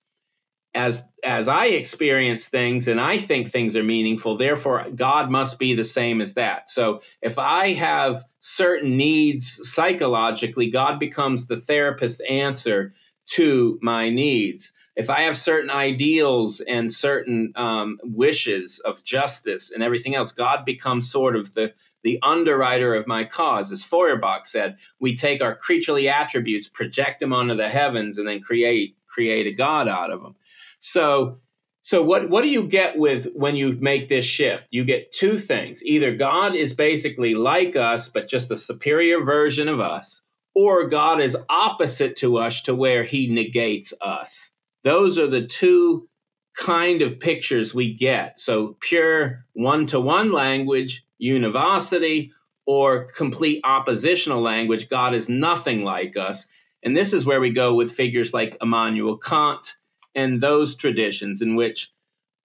As as I experience things and I think things are meaningful, therefore God must be the same as that. So if I have certain needs psychologically, God becomes the therapist answer to my needs if I have certain ideals and certain um, wishes of justice and everything else, God becomes sort of the the underwriter of my cause. As Feuerbach said, we take our creaturely attributes, project them onto the heavens, and then create create a God out of them. So, so what what do you get with when you make this shift? You get two things: either God is basically like us, but just a superior version of us, or God is opposite to us to where He negates us. Those are the two kind of pictures we get. So pure one to one language, univocity, or complete oppositional language, God is nothing like us. And this is where we go with figures like Immanuel Kant and those traditions in which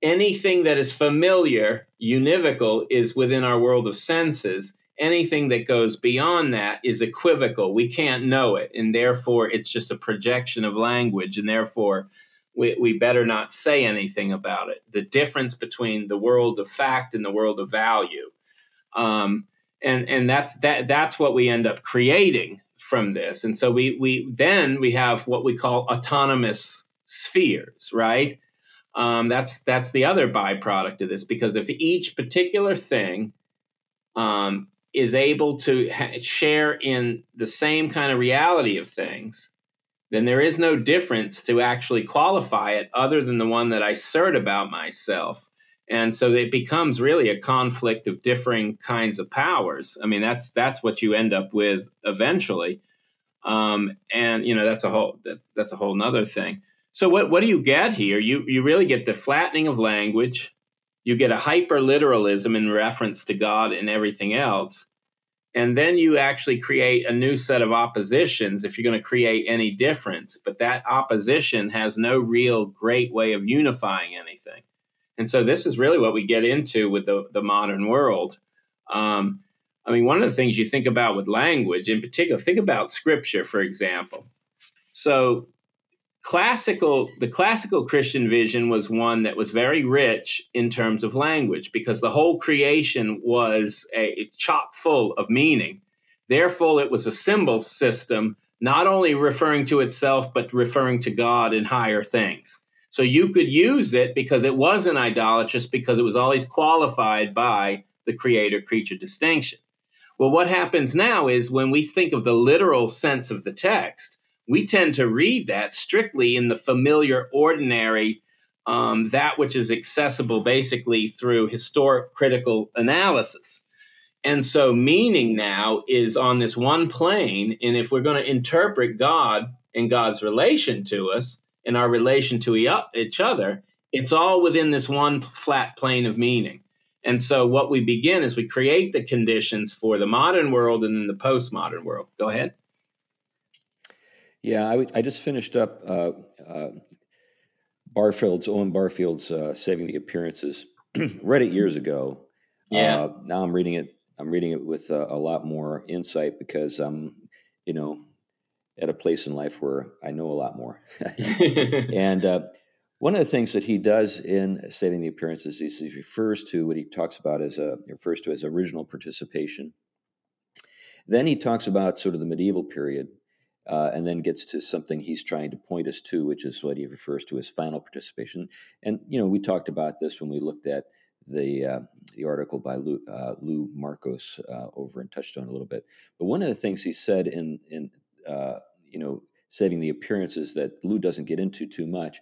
anything that is familiar, univocal, is within our world of senses. Anything that goes beyond that is equivocal. We can't know it. And therefore, it's just a projection of language. And therefore, we, we better not say anything about it. The difference between the world of fact and the world of value. Um, and and that's that that's what we end up creating from this. And so we we then we have what we call autonomous spheres, right? um, that's that's the other byproduct of this because if each particular thing um, is able to ha- share in the same kind of reality of things, then there is no difference to actually qualify it other than the one that I assert about myself. And so it becomes really a conflict of differing kinds of powers. I mean, that's that's what you end up with eventually. Um, and you know that's a whole that, that's a whole nother thing. So what what do you get here? You you really get the flattening of language. You get a hyper literalism in reference to God and everything else. And then you actually create a new set of oppositions if you're going to create any difference. But that opposition has no real great way of unifying anything. And so this is really what we get into with the, the modern world. Um, I mean, one of the things you think about with language in particular, think about scripture, for example. So classical the classical christian vision was one that was very rich in terms of language because the whole creation was a chock full of meaning. Therefore it was a symbol system not only referring to itself but referring to god and higher things. So you could use it because it wasn't idolatrous because it was always qualified by the creator creature distinction. Well what happens now is when we think of the literal sense of the text we tend to read that strictly in the familiar, ordinary, um, that which is accessible basically through historic critical analysis. And so, meaning now is on this one plane. And if we're going to interpret God and God's relation to us and our relation to each other, it's all within this one flat plane of meaning. And so, what we begin is we create the conditions for the modern world and then the postmodern world. Go ahead. Yeah, I, just finished up uh, uh, Barfield's Owen Barfield's uh, Saving the Appearances. [clears throat] Read it years ago. Yeah. Uh, now I'm reading it. I'm reading it with uh, a lot more insight because I'm, you know, at a place in life where I know a lot more. [laughs] and uh, one of the things that he does in Saving the Appearances is he refers to what he talks about as a refers to as original participation. Then he talks about sort of the medieval period uh, and then gets to something he's trying to point us to, which is what he refers to as final participation. And you know, we talked about this when we looked at the uh, the article by Lou, uh, Lou Markos uh, over and touched on a little bit. But one of the things he said in in uh, you know saving the appearances that Lou doesn't get into too much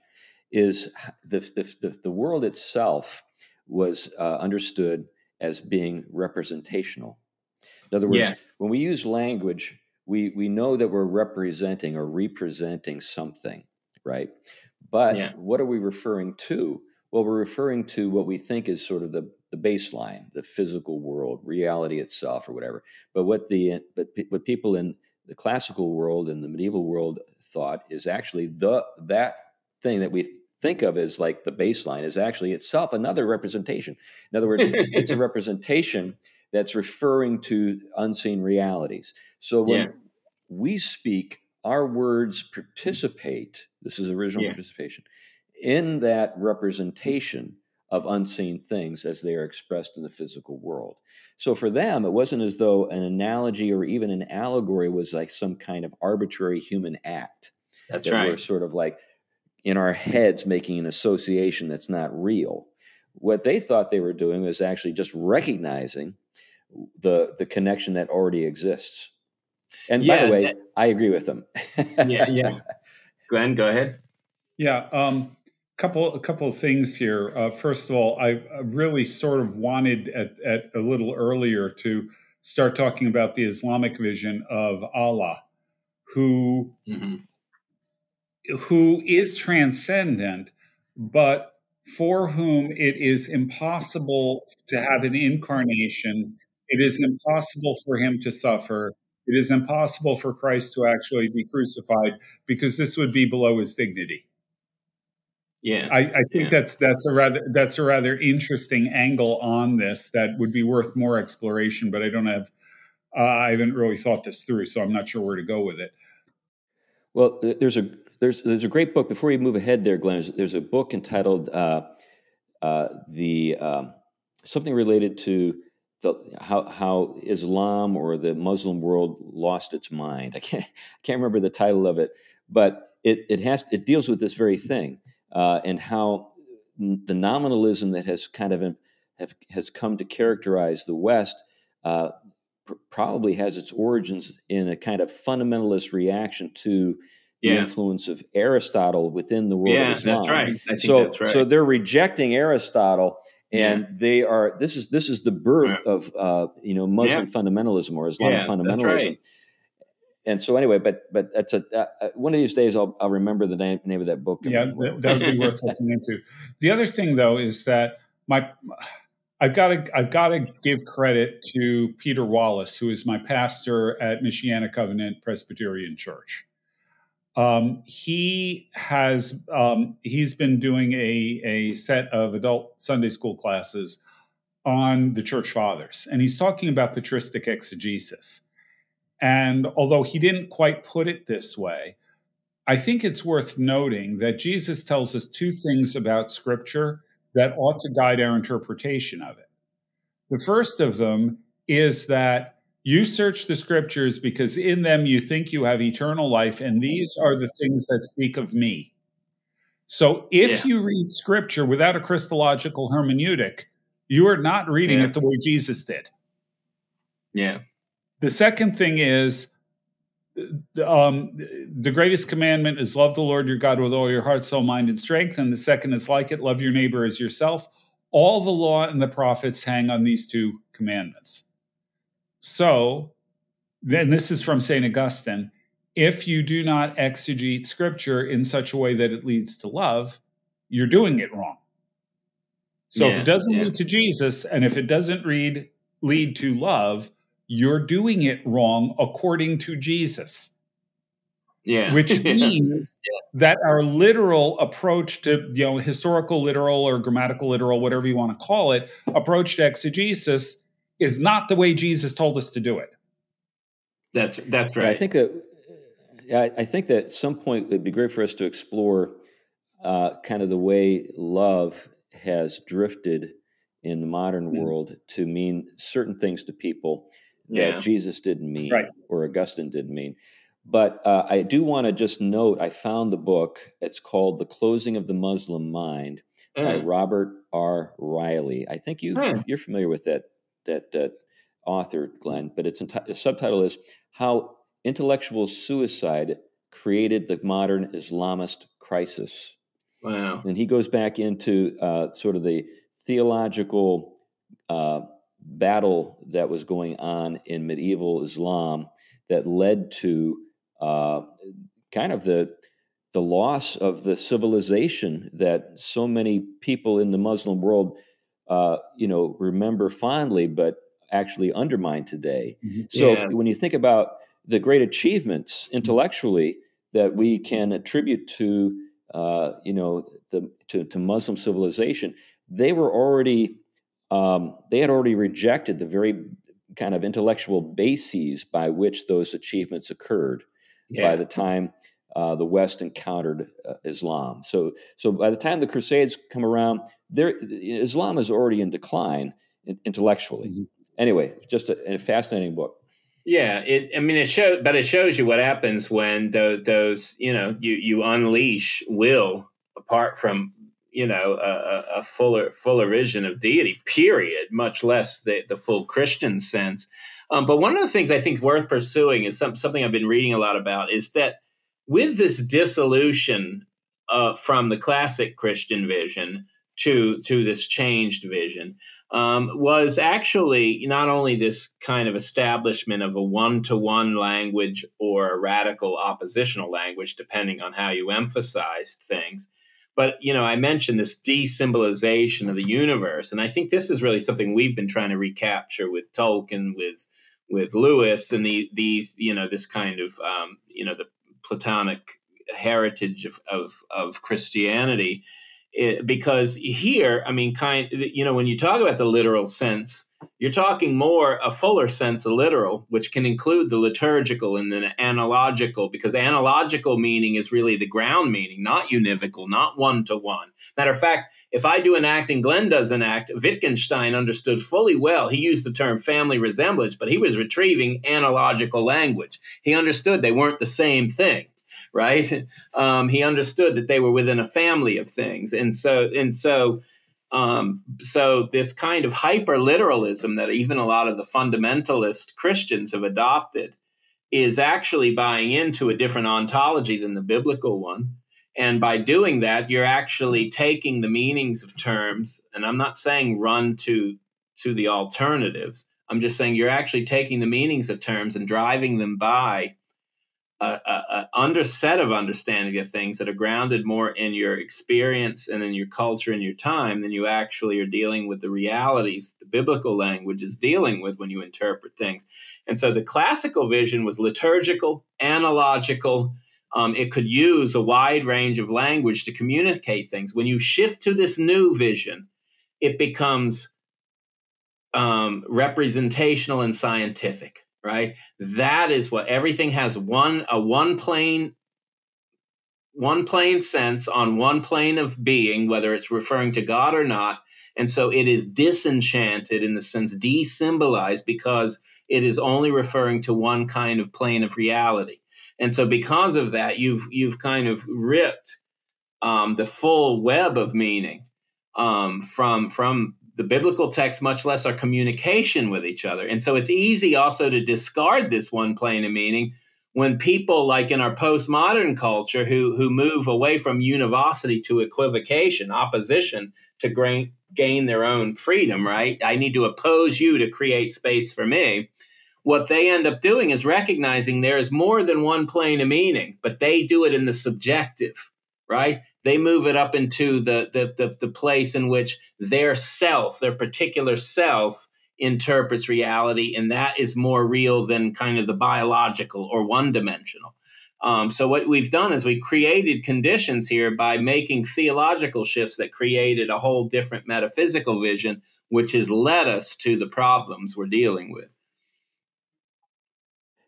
is the the, the, the world itself was uh, understood as being representational. In other words, yeah. when we use language we we know that we're representing or representing something, right? But yeah. what are we referring to? Well, we're referring to what we think is sort of the the baseline, the physical world, reality itself, or whatever. But what the but what people in the classical world and the medieval world thought is actually the that thing that we think of as like the baseline is actually itself another representation. In other words, it's a [laughs] representation that's referring to unseen realities. So when yeah. we speak, our words participate, this is original yeah. participation, in that representation of unseen things as they are expressed in the physical world. So for them, it wasn't as though an analogy or even an allegory was like some kind of arbitrary human act. That's that right. We're sort of like in our heads making an association that's not real. What they thought they were doing was actually just recognizing the the connection that already exists. And yeah, by the way, that, I agree with them. yeah, yeah. [laughs] Glenn, go ahead. Yeah, um, couple a couple of things here. Uh, first of all, I, I, really sort of wanted at, at a little earlier to start talking about the Islamic vision of Allah, who mm-hmm. who is transcendent, but for whom it is impossible to have an incarnation it is impossible for him to suffer. It is impossible for Christ to actually be crucified because this would be below his dignity. Yeah, I, I think yeah. that's that's a rather that's a rather interesting angle on this that would be worth more exploration. But I don't have uh, I haven't really thought this through, so I'm not sure where to go with it. Well, there's a there's there's a great book. Before you move ahead, there, Glenn, there's, there's a book entitled uh, uh, the um, something related to the, how, how Islam or the Muslim world lost its mind. I can't, I can't remember the title of it, but it, it, has, it deals with this very thing uh, and how the nominalism that has kind of have, has come to characterize the West uh, pr- probably has its origins in a kind of fundamentalist reaction to the yeah. influence of Aristotle within the world yeah, of Islam. that's right. I so, that's right. so they're rejecting Aristotle, and yeah. they are. This is this is the birth yeah. of uh, you know Muslim fundamentalism or Islamic fundamentalism. Right. And so, anyway, but but that's a uh, uh, one of these days I'll, I'll remember the name name of that book. Yeah, that, that would be worth looking into. The other thing, though, is that my I've got to I've got to give credit to Peter Wallace, who is my pastor at Michiana Covenant Presbyterian Church. Um, he has um, he's been doing a a set of adult Sunday school classes on the church fathers, and he's talking about patristic exegesis. And although he didn't quite put it this way, I think it's worth noting that Jesus tells us two things about Scripture that ought to guide our interpretation of it. The first of them is that you search the scriptures because in them you think you have eternal life, and these are the things that speak of me. So if yeah. you read scripture without a Christological hermeneutic, you are not reading yeah. it the way Jesus did. Yeah. The second thing is um, the greatest commandment is love the Lord your God with all your heart, soul, mind, and strength. And the second is like it, love your neighbor as yourself. All the law and the prophets hang on these two commandments. So, then this is from St. Augustine if you do not exegete scripture in such a way that it leads to love, you're doing it wrong. So yeah, if it doesn't yeah. lead to Jesus and if it doesn't read lead to love, you're doing it wrong according to Jesus. Yeah. Which [laughs] means yeah. that our literal approach to, you know, historical literal or grammatical literal, whatever you want to call it, approach to exegesis is not the way Jesus told us to do it. That's that's right. I think that I think that at some point it'd be great for us to explore uh, kind of the way love has drifted in the modern mm-hmm. world to mean certain things to people yeah. that Jesus didn't mean right. or Augustine didn't mean. But uh, I do want to just note I found the book. It's called The Closing of the Muslim Mind mm. by Robert R. Reilly. I think you mm. you're familiar with that that uh, author, Glenn, but its enti- the subtitle is How Intellectual Suicide Created the Modern Islamist Crisis. Wow. And he goes back into uh, sort of the theological uh, battle that was going on in medieval Islam that led to uh, kind of the the loss of the civilization that so many people in the Muslim world uh, you know, remember fondly, but actually undermine today. Mm-hmm. So yeah. when you think about the great achievements intellectually that we can attribute to, uh, you know, the to, to, Muslim civilization, they were already um, they had already rejected the very kind of intellectual bases by which those achievements occurred yeah. by the time uh, the West encountered uh, Islam. So, so by the time the Crusades come around, there Islam is already in decline intellectually. Mm-hmm. Anyway, just a, a, fascinating book. Yeah, it. I mean, it shows, but it shows you what happens when those, those you know, you you unleash will apart from you know a, a fuller fuller vision of deity. Period. Much less the the full Christian sense. Um, but one of the things I think is worth pursuing is some, something I've been reading a lot about is that with this dissolution uh, from the classic Christian vision to to this changed vision um, was actually not only this kind of establishment of a one to one language or a radical oppositional language, depending on how you emphasized things. But you know, I mentioned this desymbolization of the universe, and I think this is really something we've been trying to recapture with Tolkien, with with Lewis, and the these you know this kind of um, you know the Platonic heritage of, of, of Christianity. It, because here, I mean, kind, you know, when you talk about the literal sense, you're talking more a fuller sense of literal, which can include the liturgical and the analogical, because analogical meaning is really the ground meaning, not univocal, not one to one. Matter of fact, if I do an act and Glenn does an act, Wittgenstein understood fully well. He used the term family resemblance, but he was retrieving analogical language. He understood they weren't the same thing right? [laughs] Um, he understood that they were within a family of things, and so and so. Um, so this kind of hyper literalism that even a lot of the fundamentalist Christians have adopted is actually buying into a different ontology than the biblical one. And by doing that, you're actually taking the meanings of terms, and I'm not saying run to to the alternatives. I'm just saying you're actually taking the meanings of terms and driving them by a, a, under set of understanding of things that are grounded more in your experience and in your culture and your time than you actually are dealing with the realities the biblical language is dealing with when you interpret things. And so the classical vision was liturgical, analogical, um, it could use a wide range of language to communicate things. When you shift to this new vision, it becomes um, representational and scientific, right? That is what everything has one a one plane one plane sense on one plane of being, whether it's referring to God or not. And so it is disenchanted in the sense desymbolized because it is only referring to one kind of plane of reality. And so because of that, you've you've kind of ripped um, the full web of meaning um, from from the biblical text, much less our communication with each other. And so it's easy also to discard this one plane of meaning when people like in our postmodern culture who who move away from univocity to equivocation, opposition to gain, gain their own freedom, right? I need to oppose you to create space for me what they end up doing is recognizing there is more than one plane of meaning, but they do it in the subjective, right? They move it up into the, the, the, the place in which their self, their particular self, interprets reality, and that is more real than kind of the biological or one dimensional. Um, so what we've done is we created conditions here by making theological shifts that created a whole different metaphysical vision, which has led us to the problems we're dealing with.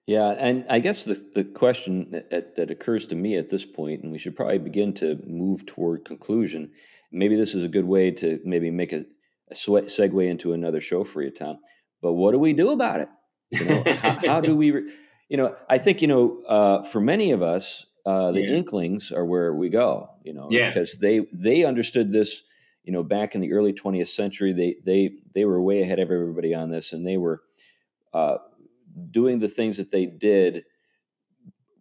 Yeah, and I guess the, the question that, that occurs to me at this point, and we should probably begin to move toward conclusion. Maybe this is a good way to maybe make a, a segue into another show for you, Tom. But what do we do about it? You know, [laughs] how, how, do we? Re- you know, I think you know, uh, for many of us, uh, the yeah. Inklings are where we go. You know, yeah. because they they understood this. You know, back in the early 20th century, they they they were way ahead of everybody on this, and they were. Uh, doing the things that they did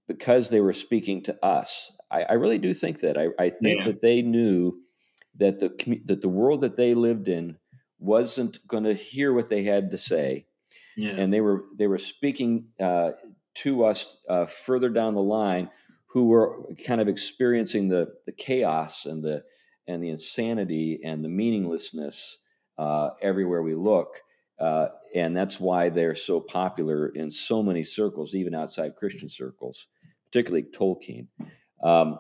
because they were speaking to us. I, I really do think that. I, I think yeah. that they knew that the that the world that they lived in wasn't going to hear what they had to say, yeah. and they were they were speaking uh, to us uh, further down the line, who were kind of experiencing the the chaos and the and the insanity and the meaninglessness uh, everywhere we look. Uh, and that's why they're so popular in so many circles, even outside Christian circles, particularly Tolkien. Um,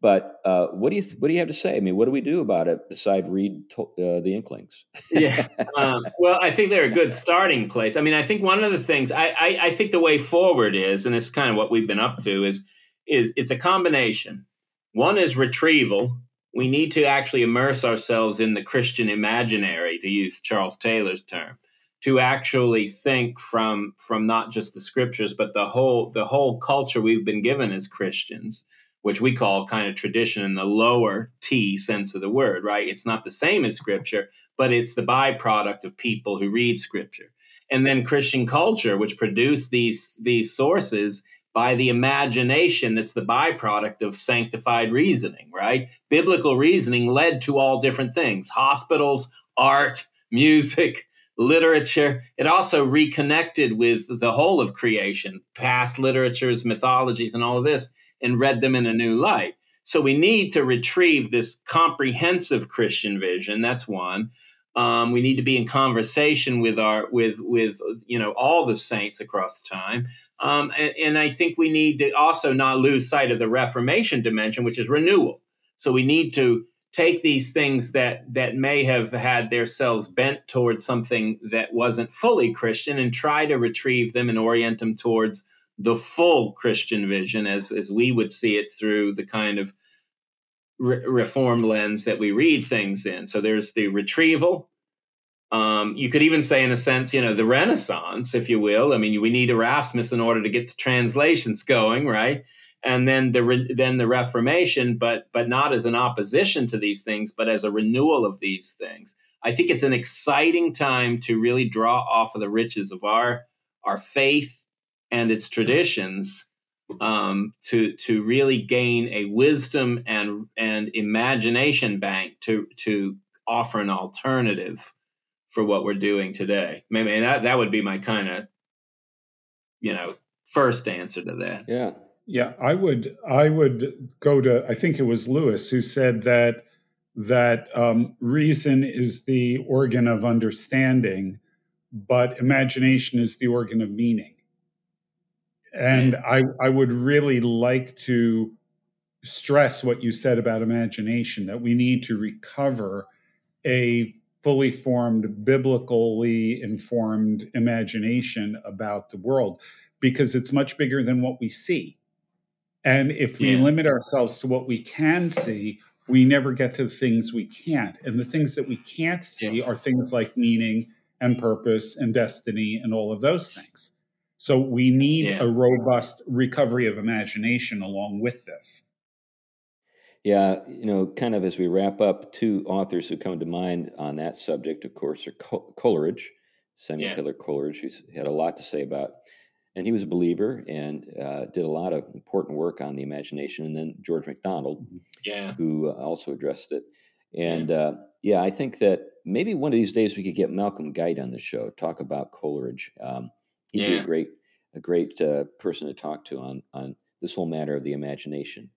but uh, what do you th- what do you have to say? I mean, what do we do about it besides read to- uh, the Inklings? yeah, [laughs] um, well, I think they're a good starting place. I mean, I think one of the things I, I, I think the way forward is, and it's kind of what we've been up to, is is it's a combination. One is retrieval. We need to actually immerse ourselves in the Christian imaginary, to use Charles Taylor's term to actually think from from not just the scriptures but the whole the whole culture we've been given as Christians which we call kind of tradition in the lower T sense of the word right? It's not the same as scripture but it's the byproduct of people who read scripture. And then Christian culture which produced these these sources by the imagination that's the byproduct of sanctified reasoning right? Biblical reasoning led to all different things hospitals art music literature. It also reconnected with the whole of creation, past literatures, mythologies, and all of this, and read them in a new light. So we need to retrieve this comprehensive Christian vision. That's one. Um, we need to be in conversation with our with with you know all the saints across time, um, and, and I think we need to also not lose sight of the Reformation dimension, which is renewal. So we need to take these things that that may have had themselves bent towards something that wasn't fully Christian and try to retrieve them and orient them towards the full Christian vision as as we would see it through the kind of re- reform lens that we read things in. So there's the retrieval. Um, you could even say, in a sense, you know, the Renaissance, if you will. I mean, we need Erasmus in order to get the translations going, right? And then the re- then the Reformation, but but not as an opposition to these things, but as a renewal of these things. I think it's an exciting time to really draw off of the riches of our our faith and its traditions um, to to really gain a wisdom and and imagination bank to to offer an alternative for what we're doing today. Maybe that that would be my kind of you know first answer to that. Yeah. Yeah, I would I would go to I think it was Lewis who said that that um, reason is the organ of understanding, but imagination is the organ of meaning. And I I would really like to stress what you said about imagination that we need to recover a fully formed, biblically informed imagination about the world because it's much bigger than what we see. And if we yeah. limit ourselves to what we can see, we never get to the things we can't. And the things that we can't see yeah. are things like meaning and purpose and destiny and all of those things. So we need yeah. a robust recovery of imagination along with this. Yeah, you know, kind of as we wrap up, two authors who come to mind on that subject, of course, are Coleridge, Samuel yeah. Taylor Coleridge, who's had a lot to say about and he was a believer and uh, did a lot of important work on the imagination. And then George MacDonald, mm-hmm. yeah, who uh, also addressed it. And yeah. Uh, yeah. I think that maybe one of these days we could get Malcolm Guite on the show talk about Coleridge. Um, he'd yeah. be a great a great uh, person to talk to on on this whole matter of the imagination.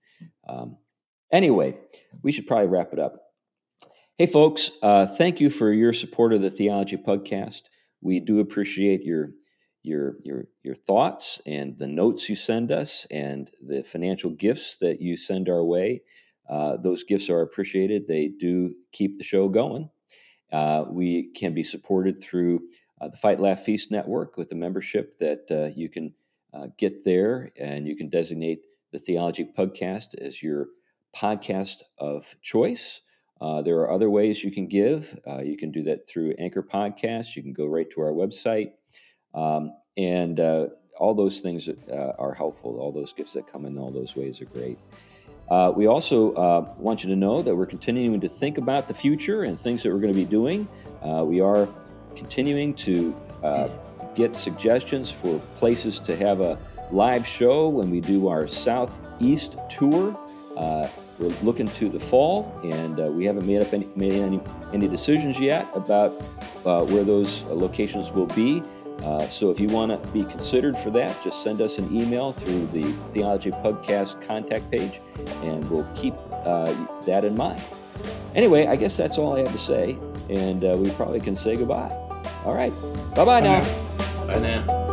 Um, anyway, we should probably wrap it up. Hey, folks, uh, thank you for your support of the Theology Podcast. We do appreciate your your your your thoughts and the notes you send us and the financial gifts that you send our way. Uh, those gifts are appreciated. They do keep the show going. Uh, we can be supported through uh, the Fight Laugh Feast Network with a membership that uh, you can uh, get there, and you can designate the Theology Podcast as your podcast of choice. Uh, there are other ways you can give. you can do that through Anchor Podcasts. You can go right to our website. Um, and uh, all those things uh, are helpful. All those gifts that come in all those ways are great. Uh, we also uh, want you to know that we're continuing to think about the future and things that we're going to be doing. Uh, we are continuing to uh, get suggestions for places to have a live show when we do our Southeast tour. we're looking to the fall, and we haven't made up any, made any, any decisions yet about where those locations will be. Uh, so if you want to be considered for that, just send us an email through the Theology Podcast contact page, and we'll keep uh, that in mind. Anyway, I guess that's all I have to say, and uh, we probably can say goodbye. All right. Bye-bye now. Bye now.